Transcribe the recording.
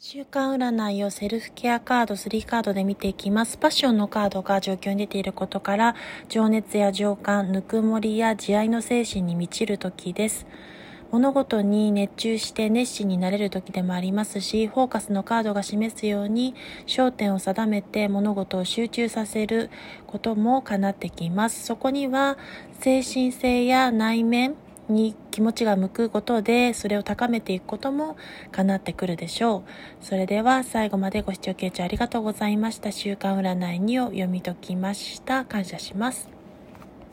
週間占いをセルフケアカード3カードで見ていきます。パッションのカードが状況に出ていることから、情熱や情感、ぬくもりや慈愛の精神に満ちる時です。物事に熱中して熱心になれる時でもありますし、フォーカスのカードが示すように焦点を定めて物事を集中させることも叶ってきます。そこには精神性や内面、に気持ちが向くことでそれを高めていくことも叶ってくるでしょう。それでは最後までご視聴傾聴ありがとうございました。週刊占い2を読み解きました。感謝します。